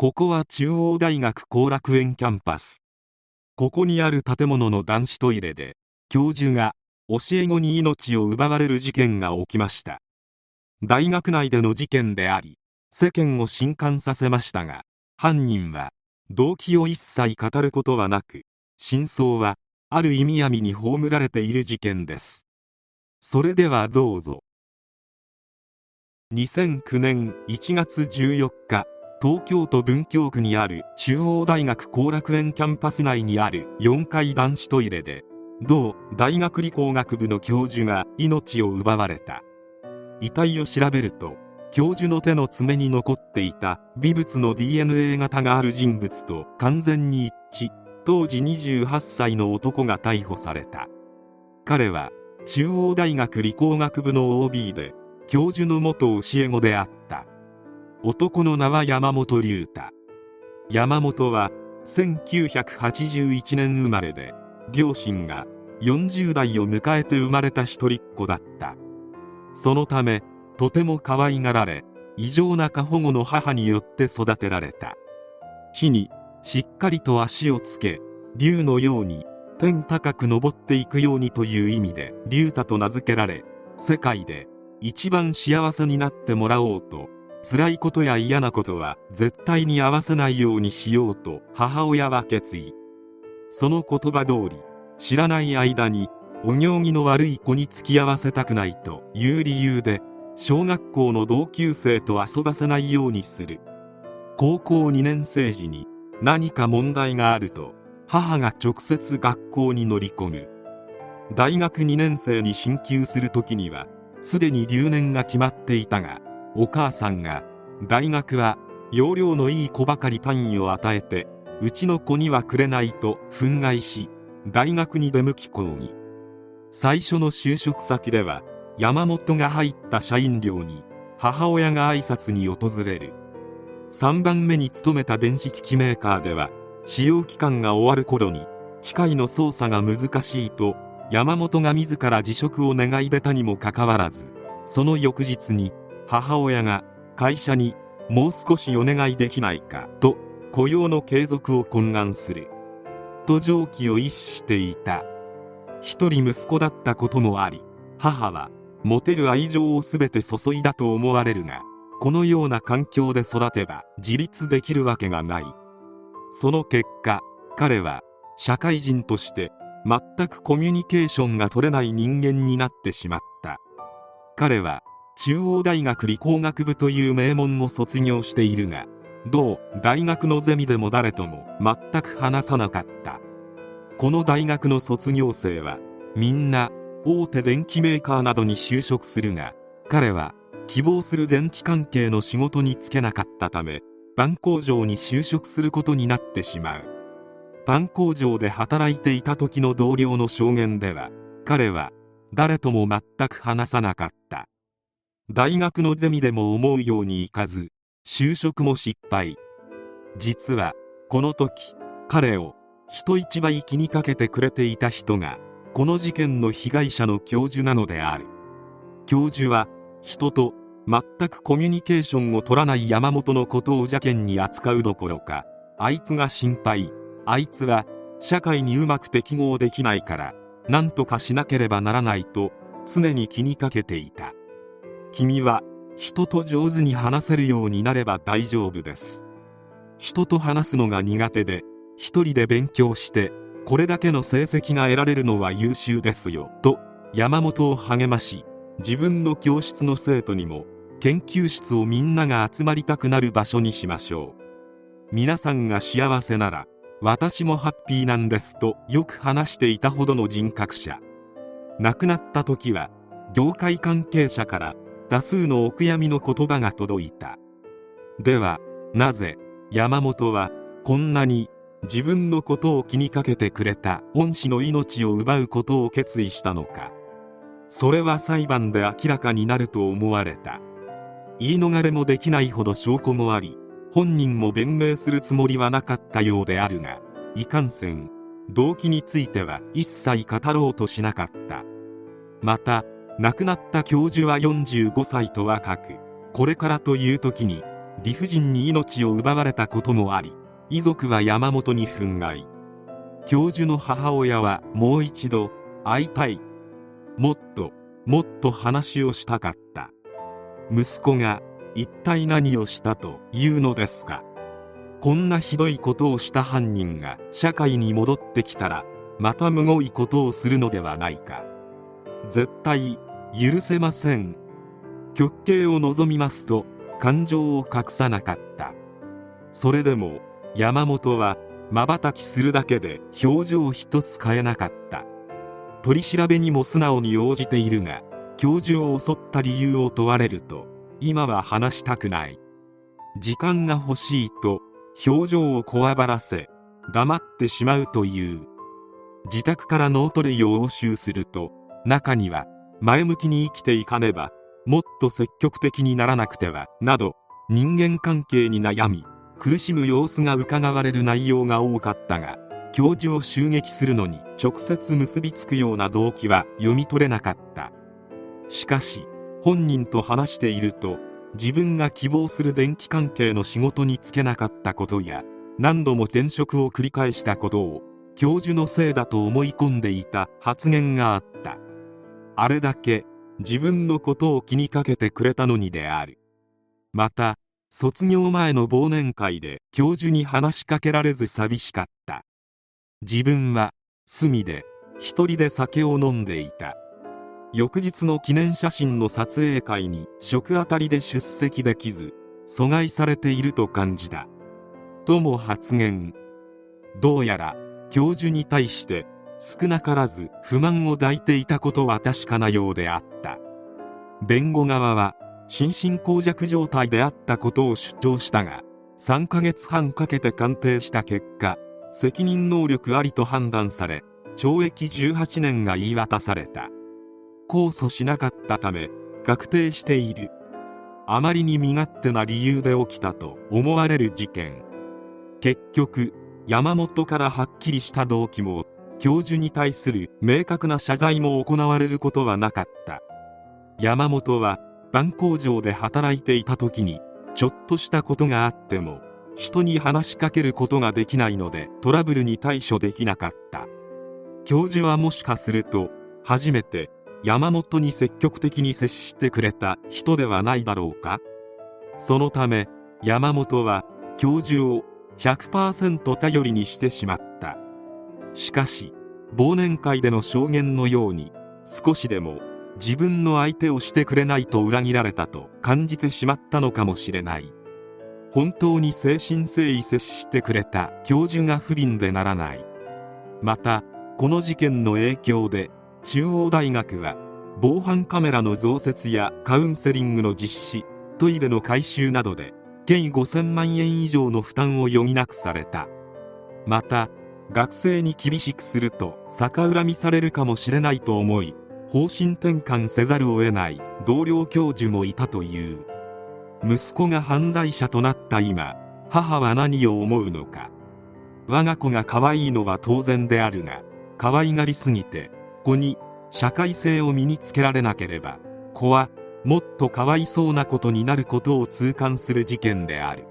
ここは中央大学後楽園キャンパス。ここにある建物の男子トイレで教授が教え子に命を奪われる事件が起きました。大学内での事件であり世間を震撼させましたが犯人は動機を一切語ることはなく真相はある意味闇に葬られている事件です。それではどうぞ。2009年1月14日東京都文京区にある中央大学後楽園キャンパス内にある4階男子トイレで同大学理工学部の教授が命を奪われた。遺体を調べると教授の手の爪に残っていた微物の DNA 型がある人物と完全に一致。当時28歳の男が逮捕された。彼は中央大学理工学部の OB で教授の元教え子であった。男の名は山本龍太。山本は1981年生まれで両親が40代を迎えて生まれた一人っ子だった。そのためとても可愛がられ異常な過保護の母によって育てられた。木にしっかりと足をつけ竜のように天高く登っていくようにという意味で龍太と名付けられ世界で一番幸せになってもらおうと辛いことや嫌なことは絶対に合わせないようにしようと母親は決意。その言葉通り知らない間にお行儀の悪い子に付き合わせたくないという理由で小学校の同級生と遊ばせないようにする。高校2年生時に何か問題があると母が直接学校に乗り込む。大学2年生に進級する時にはすでに留年が決まっていたがお母さんが大学は容量のいい子ばかり単位を与えてうちの子にはくれないと憤慨し大学に出向き講義最初の就職先では山本が入った社員寮に母親が挨拶に訪れる。3番目に勤めた電子機器メーカーでは使用期間が終わる頃に機械の操作が難しいと山本が自ら辞職を願い出たにもかかわらずその翌日に母親が会社にもう少しお願いできないかと雇用の継続を懇願する。と常軌を逸していた。一人息子だったこともあり母は持てる愛情を全て注いだと思われるがこのような環境で育てば自立できるわけがない。その結果彼は社会人として全くコミュニケーションが取れない人間になってしまった。彼は中央大学理工学部という名門を卒業しているが同大学のゼミでも誰とも全く話さなかった。この大学の卒業生はみんな大手電機メーカーなどに就職するが彼は希望する電気関係の仕事に就けなかったためパン工場に就職することになってしまう。パン工場で働いていた時の同僚の証言では彼は誰とも全く話さなかった。大学のゼミでも思うようにいかず就職も失敗。実はこの時彼を人一倍気にかけてくれていた人がこの事件の被害者の教授なのである。教授は人と全くコミュニケーションを取らない山本のことを邪険に扱うどころかあいつが心配。あいつは社会にうまく適合できないから何とかしなければならないと常に気にかけていた。君は人と上手に話せるようになれば大丈夫です。人と話すのが苦手で一人で勉強してこれだけの成績が得られるのは優秀ですよと山本を励まし自分の教室の生徒にも研究室をみんなが集まりたくなる場所にしましょう。皆さんが幸せなら私もハッピーなんですとよく話していたほどの人格者。亡くなった時は業界関係者から多数のお悔やみの言葉が届いた。ではなぜ山本はこんなに自分のことを気にかけてくれた恩師の命を奪うことを決意したのか。それは裁判で明らかになると思われた。言い逃れもできないほど証拠もあり本人も弁明するつもりはなかったようであるがいかんせん動機については一切語ろうとしなかった。また亡くなった教授は45歳と若くこれからという時に理不尽に命を奪われたこともあり遺族は山本に憤慨。教授の母親はもう一度会いたい。もっともっと話をしたかった。息子が一体何をしたというのですかこんなひどいことをした犯人が社会に戻ってきたらまたむごいことをするのではないか。絶対許せません。極刑を望みますと感情を隠さなかった。それでも山本は瞬きするだけで表情一つ変えなかった。取り調べにも素直に応じているが教授を襲った理由を問われると今は話したくない。時間が欲しいと表情をこわばらせ黙ってしまうという。自宅からノート類を押収すると中には前向きに生きていかねばもっと積極的にならなくてはなど人間関係に悩み苦しむ様子がうかがわれる内容が多かったが教授を襲撃するのに直接結びつくような動機は読み取れなかった。しかし本人と話していると自分が希望する電気関係の仕事に就けなかったことや何度も転職を繰り返したことを教授のせいだと思い込んでいた発言があった。あれだけ自分のことを気にかけてくれたのにである。また卒業前の忘年会で教授に話しかけられず寂しかった。自分は隅で一人で酒を飲んでいた。翌日の記念写真の撮影会に食当たりで出席できず阻害されていると感じた。とも発言。どうやら教授に対して少なからず不満を抱いていたことは確かなようであった。弁護側は心神耗弱状態であったことを主張したが3ヶ月半かけて鑑定した結果責任能力ありと判断され懲役18年が言い渡された。控訴しなかったため確定している。あまりに身勝手な理由で起きたと思われる事件。結局山本からはっきりした動機も教授に対する明確な謝罪も行われることはなかった。山本はパン工場で働いていた時にちょっとしたことがあっても人に話しかけることができないのでトラブルに対処できなかった。教授はもしかすると初めて山本に積極的に接してくれた人ではないだろうか。そのため山本は教授を100%頼りにしてしまった。しかし忘年会での証言のように少しでも自分の相手をしてくれないと裏切られたと感じてしまったのかもしれない。本当に誠心誠意接してくれた教授が不憫でならない。またこの事件の影響で中央大学は防犯カメラの増設やカウンセリングの実施トイレの改修などで計5000万円以上の負担を余儀なくされた。また学生に厳しくすると逆恨みされるかもしれないと思い方針転換せざるを得ない同僚教授もいたという。息子が犯罪者となった今母は何を思うのか。我が子が可愛いのは当然であるが可愛がりすぎて子に社会性を身につけられなければ子はもっとかわいそうなことになることを痛感する事件である。